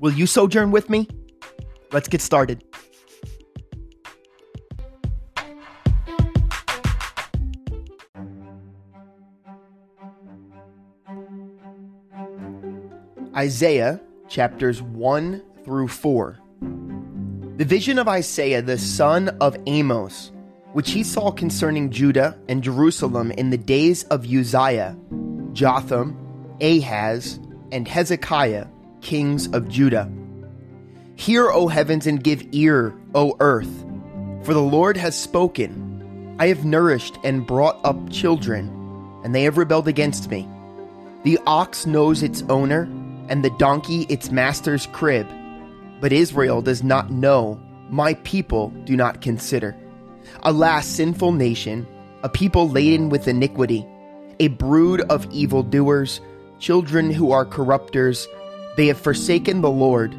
Will you sojourn with me? Let's get started. Isaiah chapters 1 through 4. The vision of Isaiah the son of Amos, which he saw concerning Judah and Jerusalem in the days of Uzziah, Jotham, Ahaz, and Hezekiah, kings of Judah. Hear, O heavens, and give ear, O earth, for the Lord has spoken. I have nourished and brought up children, and they have rebelled against me. The ox knows its owner, and the donkey its master's crib. But Israel does not know, my people do not consider. Alas, sinful nation, a people laden with iniquity, a brood of evildoers, children who are corrupters. They have forsaken the Lord.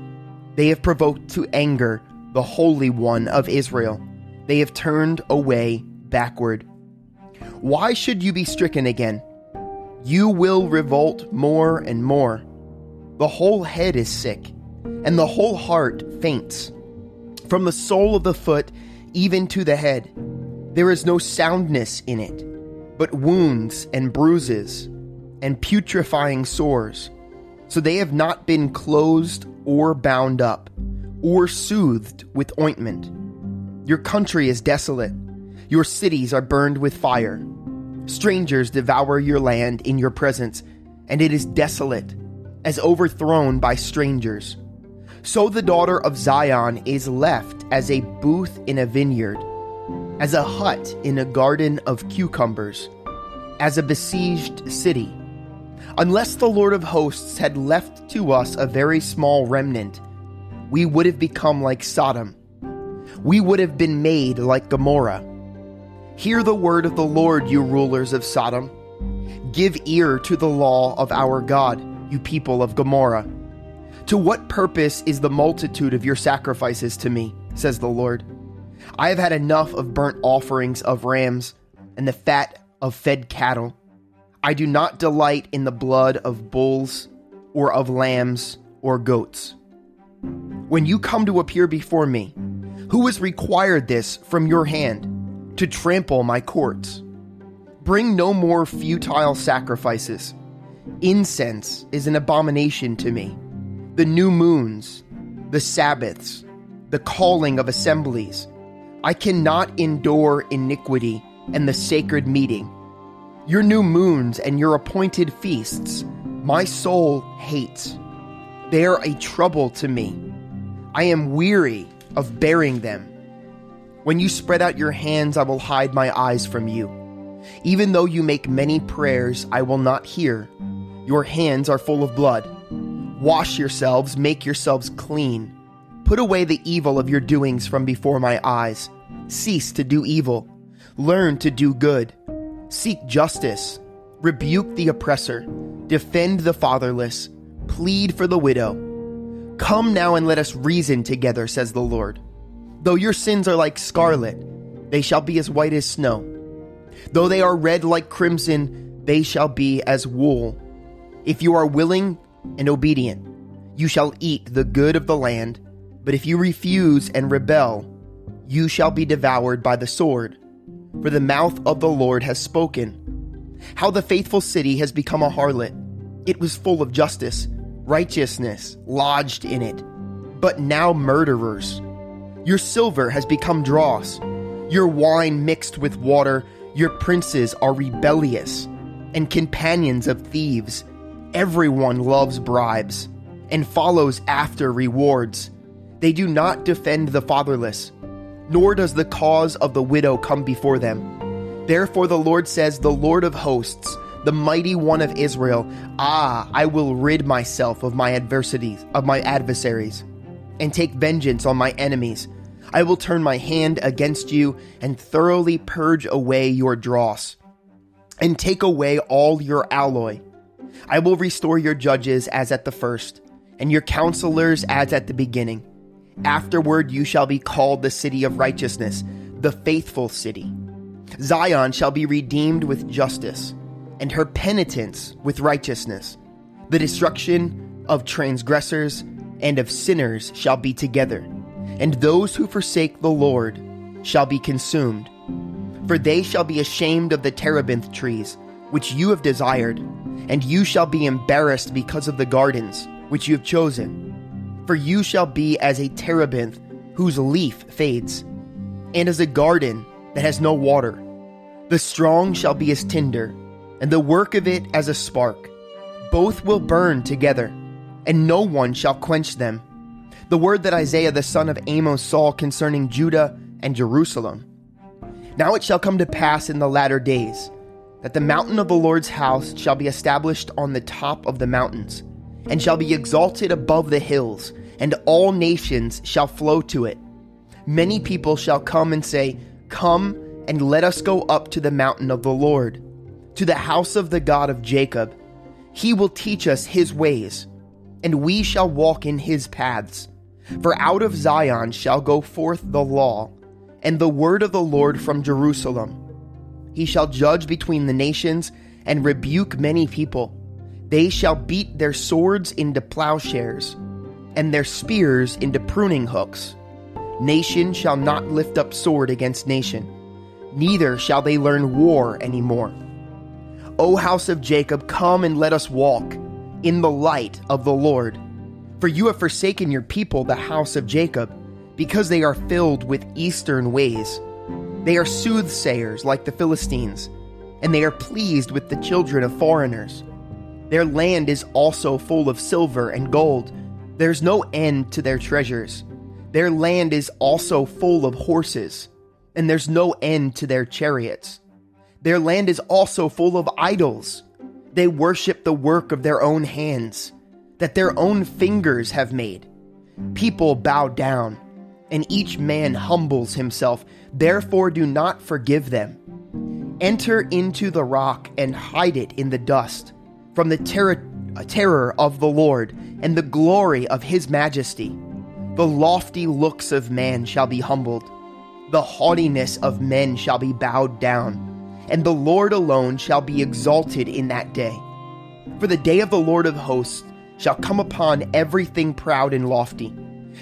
They have provoked to anger the Holy One of Israel. They have turned away backward. Why should you be stricken again? You will revolt more and more. The whole head is sick, and the whole heart faints. From the sole of the foot even to the head, there is no soundness in it, but wounds and bruises and putrefying sores. So they have not been closed or bound up, or soothed with ointment. Your country is desolate, your cities are burned with fire. Strangers devour your land in your presence, and it is desolate as overthrown by strangers. So the daughter of Zion is left as a booth in a vineyard, as a hut in a garden of cucumbers, as a besieged city. Unless the Lord of hosts had left to us a very small remnant, we would have become like Sodom. We would have been made like Gomorrah. Hear the word of the Lord, you rulers of Sodom. Give ear to the law of our God you people of Gomorrah. To what purpose is the multitude of your sacrifices to me, says the Lord? I have had enough of burnt offerings of rams and the fat of fed cattle. I do not delight in the blood of bulls or of lambs or goats. When you come to appear before me, who has required this from your hand to trample my courts? Bring no more futile sacrifices Incense is an abomination to me. The new moons, the Sabbaths, the calling of assemblies. I cannot endure iniquity and the sacred meeting. Your new moons and your appointed feasts, my soul hates. They are a trouble to me. I am weary of bearing them. When you spread out your hands, I will hide my eyes from you. Even though you make many prayers, I will not hear. Your hands are full of blood. Wash yourselves, make yourselves clean. Put away the evil of your doings from before my eyes. Cease to do evil. Learn to do good. Seek justice. Rebuke the oppressor. Defend the fatherless. Plead for the widow. Come now and let us reason together, says the Lord. Though your sins are like scarlet, they shall be as white as snow. Though they are red like crimson, they shall be as wool. If you are willing and obedient, you shall eat the good of the land, but if you refuse and rebel, you shall be devoured by the sword. For the mouth of the Lord has spoken. How the faithful city has become a harlot. It was full of justice, righteousness lodged in it. But now murderers. Your silver has become dross, your wine mixed with water. Your princes are rebellious and companions of thieves Everyone loves bribes and follows after rewards. They do not defend the fatherless, nor does the cause of the widow come before them. Therefore, the Lord says, The Lord of hosts, the mighty one of Israel, Ah, I will rid myself of my adversities, of my adversaries, and take vengeance on my enemies. I will turn my hand against you and thoroughly purge away your dross and take away all your alloy. I will restore your judges as at the first, and your counselors as at the beginning. Afterward, you shall be called the city of righteousness, the faithful city. Zion shall be redeemed with justice, and her penitents with righteousness. The destruction of transgressors and of sinners shall be together, and those who forsake the Lord shall be consumed. For they shall be ashamed of the terebinth trees, which you have desired, and you shall be embarrassed because of the gardens, which you have chosen. For you shall be as a terebinth whose leaf fades, and as a garden that has no water. The strong shall be as tinder, and the work of it as a spark. Both will burn together, and no one shall quench them. The word that Isaiah the son of Amos saw concerning Judah and Jerusalem. Now it shall come to pass in the latter days that the mountain of the Lord's house shall be established on the top of the mountains, and shall be exalted above the hills, and all nations shall flow to it. Many people shall come and say, Come and let us go up to the mountain of the Lord, to the house of the God of Jacob. He will teach us his ways, and we shall walk in his paths. For out of Zion shall go forth the law and the word of the Lord from Jerusalem. He shall judge between the nations and rebuke many people. They shall beat their swords into plowshares and their spears into pruning hooks. Nation shall not lift up sword against nation, neither shall they learn war any more. O house of Jacob, come and let us walk in the light of the Lord. For you have forsaken your people, the house of Jacob because they are filled with eastern ways. They are soothsayers like the Philistines, and they are pleased with the children of foreigners. Their land is also full of silver and gold. There's no end to their treasures. Their land is also full of horses, and there's no end to their chariots. Their land is also full of idols. They worship the work of their own hands, that their own fingers have made. People bow down and each man humbles himself. Therefore, do not forgive them. Enter into the rock and hide it in the dust from the ter- uh, terror of the Lord and the glory of his majesty. The lofty looks of man shall be humbled, the haughtiness of men shall be bowed down, and the Lord alone shall be exalted in that day. For the day of the Lord of hosts shall come upon everything proud and lofty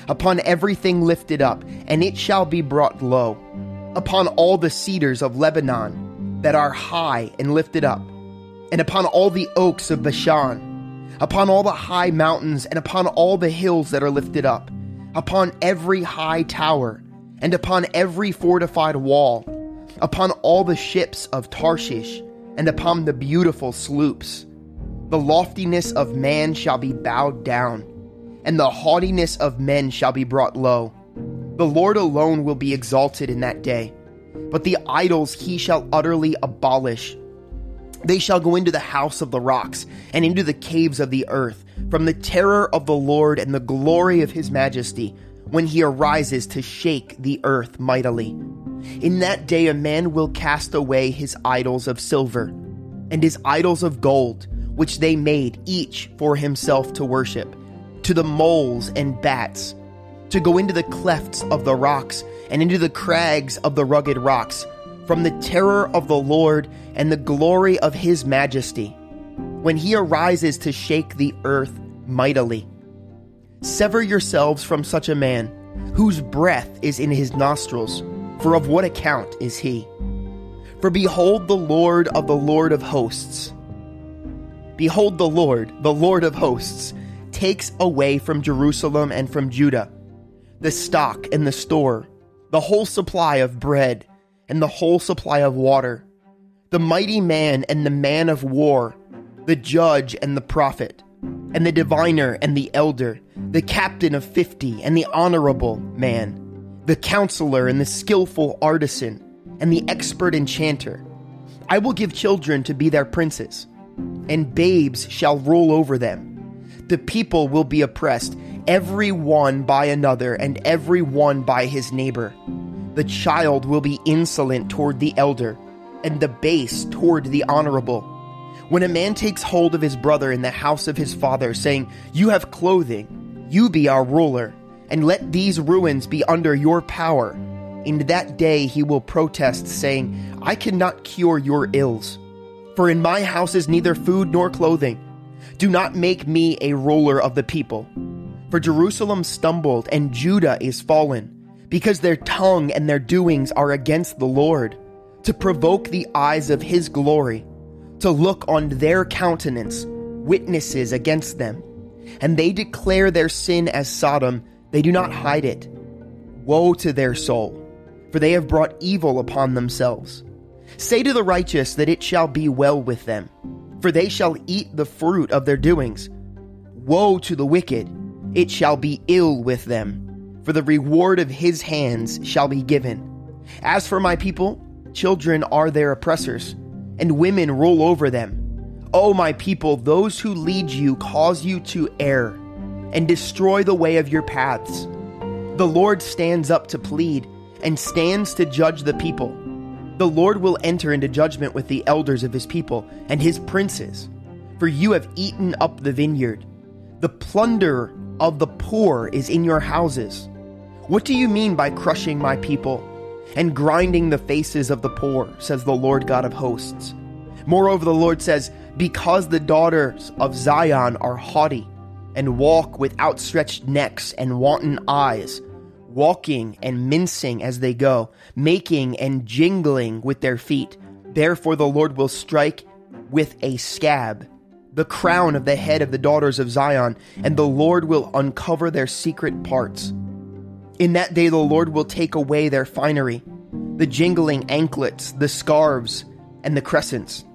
upon everything lifted up, and it shall be brought low, upon all the cedars of Lebanon that are high and lifted up, and upon all the oaks of Bashan, upon all the high mountains, and upon all the hills that are lifted up, upon every high tower, and upon every fortified wall, upon all the ships of Tarshish, and upon the beautiful sloops. The loftiness of man shall be bowed down and the haughtiness of men shall be brought low. The Lord alone will be exalted in that day, but the idols he shall utterly abolish. They shall go into the house of the rocks and into the caves of the earth, from the terror of the Lord and the glory of his majesty, when he arises to shake the earth mightily. In that day a man will cast away his idols of silver and his idols of gold, which they made each for himself to worship to the moles and bats, to go into the clefts of the rocks and into the crags of the rugged rocks, from the terror of the Lord and the glory of his majesty, when he arises to shake the earth mightily. Sever yourselves from such a man, whose breath is in his nostrils, for of what account is he? For behold the Lord of the Lord of hosts. Behold the Lord, the Lord of hosts, takes away from Jerusalem and from Judah the stock and the store, the whole supply of bread and the whole supply of water, the mighty man and the man of war, the judge and the prophet, and the diviner and the elder, the captain of fifty and the honorable man, the counselor and the skillful artisan, and the expert enchanter. I will give children to be their princes, and babes shall rule over them the people will be oppressed, every one by another, and every one by his neighbor. The child will be insolent toward the elder, and the base toward the honorable. When a man takes hold of his brother in the house of his father, saying, You have clothing, you be our ruler, and let these ruins be under your power, in that day he will protest, saying, I cannot cure your ills. For in my house is neither food nor clothing. Do not make me a ruler of the people. For Jerusalem stumbled, and Judah is fallen, because their tongue and their doings are against the Lord, to provoke the eyes of his glory, to look on their countenance, witnesses against them. And they declare their sin as Sodom, they do not hide it. Woe to their soul! for they have brought evil upon themselves. Say to the righteous that it shall be well with them, for they shall eat the fruit of their doings. Woe to the wicked, it shall be ill with them, for the reward of his hands shall be given. As for my people, children are their oppressors, and women rule over them. O my people, those who lead you cause you to err, and destroy the way of your paths. The Lord stands up to plead and stands to judge the people. The Lord will enter into judgment with the elders of his people and his princes, for you have eaten up the vineyard. The plunder of the poor is in your houses. What do you mean by crushing my people and grinding the faces of the poor, says the Lord God of hosts? Moreover, the Lord says, Because the daughters of Zion are haughty and walk with outstretched necks and wanton eyes, walking and mincing as they go, making and jingling with their feet. Therefore the Lord will strike with a scab the crown of the head of the daughters of Zion, and the Lord will uncover their secret parts. In that day the Lord will take away their finery, the jingling anklets, the scarves, and the crescents,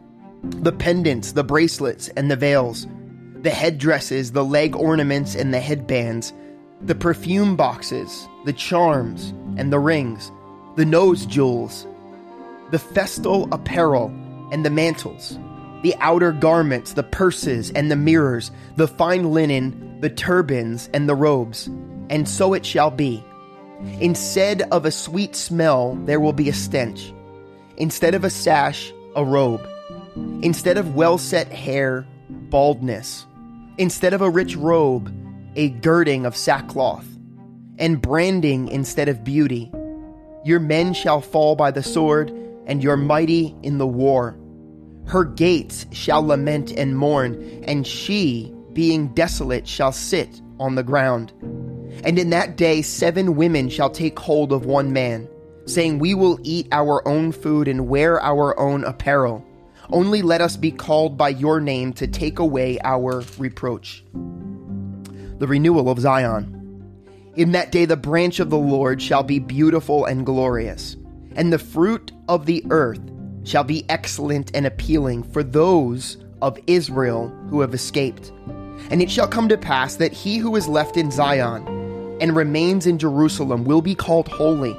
the pendants, the bracelets, and the veils, the headdresses, the leg ornaments, and the headbands the perfume boxes, the charms and the rings, the nose jewels, the festal apparel and the mantles, the outer garments, the purses and the mirrors, the fine linen, the turbans and the robes. And so it shall be. Instead of a sweet smell, there will be a stench. Instead of a sash, a robe. Instead of well set hair, baldness. Instead of a rich robe, a girding of sackcloth, and branding instead of beauty. Your men shall fall by the sword, and your mighty in the war. Her gates shall lament and mourn, and she, being desolate, shall sit on the ground. And in that day seven women shall take hold of one man, saying, We will eat our own food and wear our own apparel. Only let us be called by your name to take away our reproach the renewal of Zion. In that day, the branch of the Lord shall be beautiful and glorious, and the fruit of the earth shall be excellent and appealing for those of Israel who have escaped. And it shall come to pass that he who is left in Zion and remains in Jerusalem will be called holy.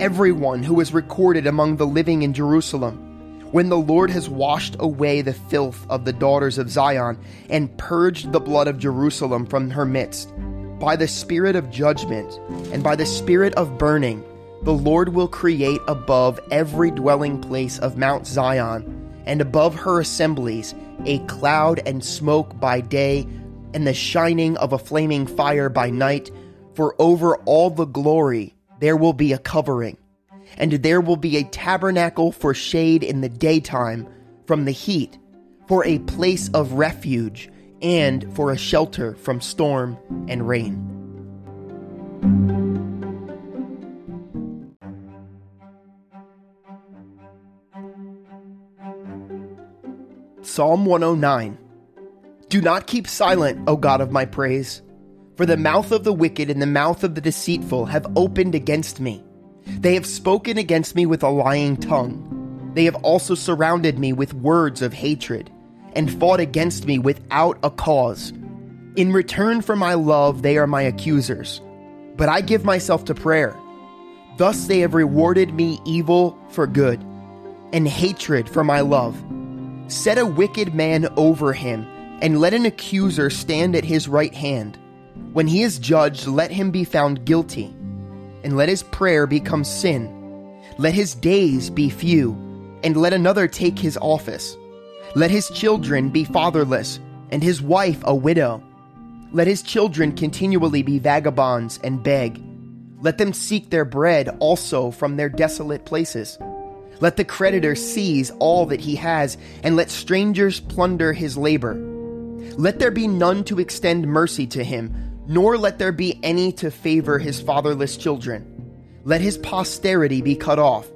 Everyone who is recorded among the living in Jerusalem when the Lord has washed away the filth of the daughters of Zion and purged the blood of Jerusalem from her midst, by the spirit of judgment and by the spirit of burning, the Lord will create above every dwelling place of Mount Zion and above her assemblies a cloud and smoke by day and the shining of a flaming fire by night, for over all the glory there will be a covering and there will be a tabernacle for shade in the daytime from the heat, for a place of refuge, and for a shelter from storm and rain. Psalm 109 Do not keep silent, O God of my praise, for the mouth of the wicked and the mouth of the deceitful have opened against me. They have spoken against me with a lying tongue. They have also surrounded me with words of hatred, and fought against me without a cause. In return for my love, they are my accusers. But I give myself to prayer. Thus they have rewarded me evil for good, and hatred for my love. Set a wicked man over him, and let an accuser stand at his right hand. When he is judged, let him be found guilty, and let his prayer become sin. Let his days be few, and let another take his office. Let his children be fatherless, and his wife a widow. Let his children continually be vagabonds and beg. Let them seek their bread also from their desolate places. Let the creditor seize all that he has, and let strangers plunder his labor. Let there be none to extend mercy to him nor let there be any to favor his fatherless children. Let his posterity be cut off,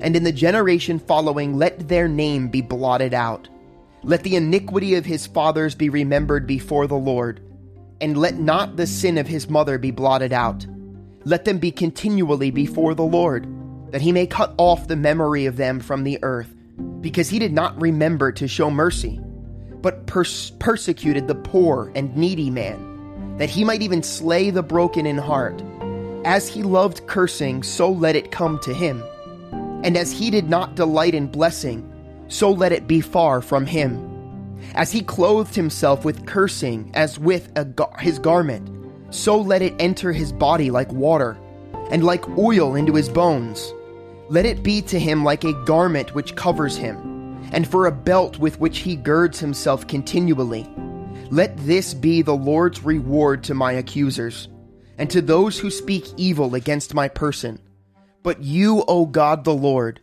and in the generation following, let their name be blotted out. Let the iniquity of his fathers be remembered before the Lord, and let not the sin of his mother be blotted out. Let them be continually before the Lord, that he may cut off the memory of them from the earth, because he did not remember to show mercy, but pers- persecuted the poor and needy man that he might even slay the broken in heart. As he loved cursing, so let it come to him. And as he did not delight in blessing, so let it be far from him. As he clothed himself with cursing as with gar- his garment, so let it enter his body like water, and like oil into his bones. Let it be to him like a garment which covers him, and for a belt with which he girds himself continually. Let this be the Lord's reward to my accusers, and to those who speak evil against my person. But you, O God the Lord,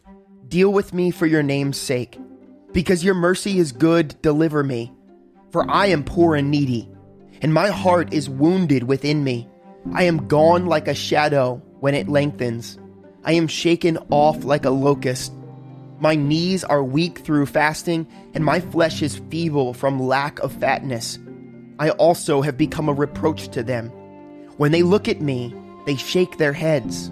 deal with me for your name's sake. Because your mercy is good, deliver me. For I am poor and needy, and my heart is wounded within me. I am gone like a shadow when it lengthens. I am shaken off like a locust. My knees are weak through fasting, and my flesh is feeble from lack of fatness. I also have become a reproach to them. When they look at me, they shake their heads.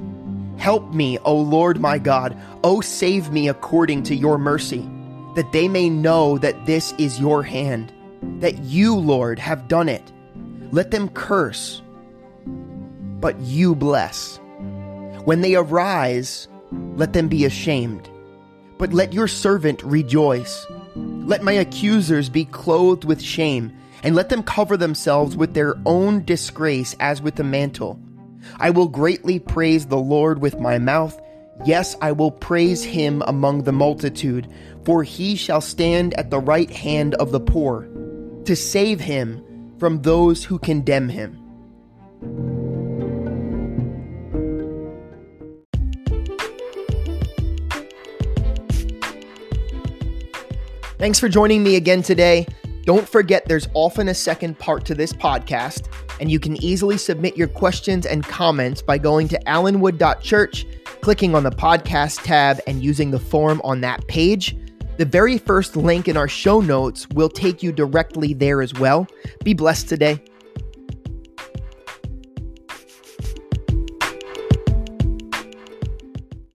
Help me, O Lord my God. O save me according to your mercy, that they may know that this is your hand, that you, Lord, have done it. Let them curse, but you bless. When they arise, let them be ashamed but let your servant rejoice. Let my accusers be clothed with shame, and let them cover themselves with their own disgrace as with a mantle. I will greatly praise the Lord with my mouth. Yes, I will praise him among the multitude, for he shall stand at the right hand of the poor, to save him from those who condemn him. Thanks for joining me again today. Don't forget there's often a second part to this podcast, and you can easily submit your questions and comments by going to allenwood.church, clicking on the podcast tab, and using the form on that page. The very first link in our show notes will take you directly there as well. Be blessed today.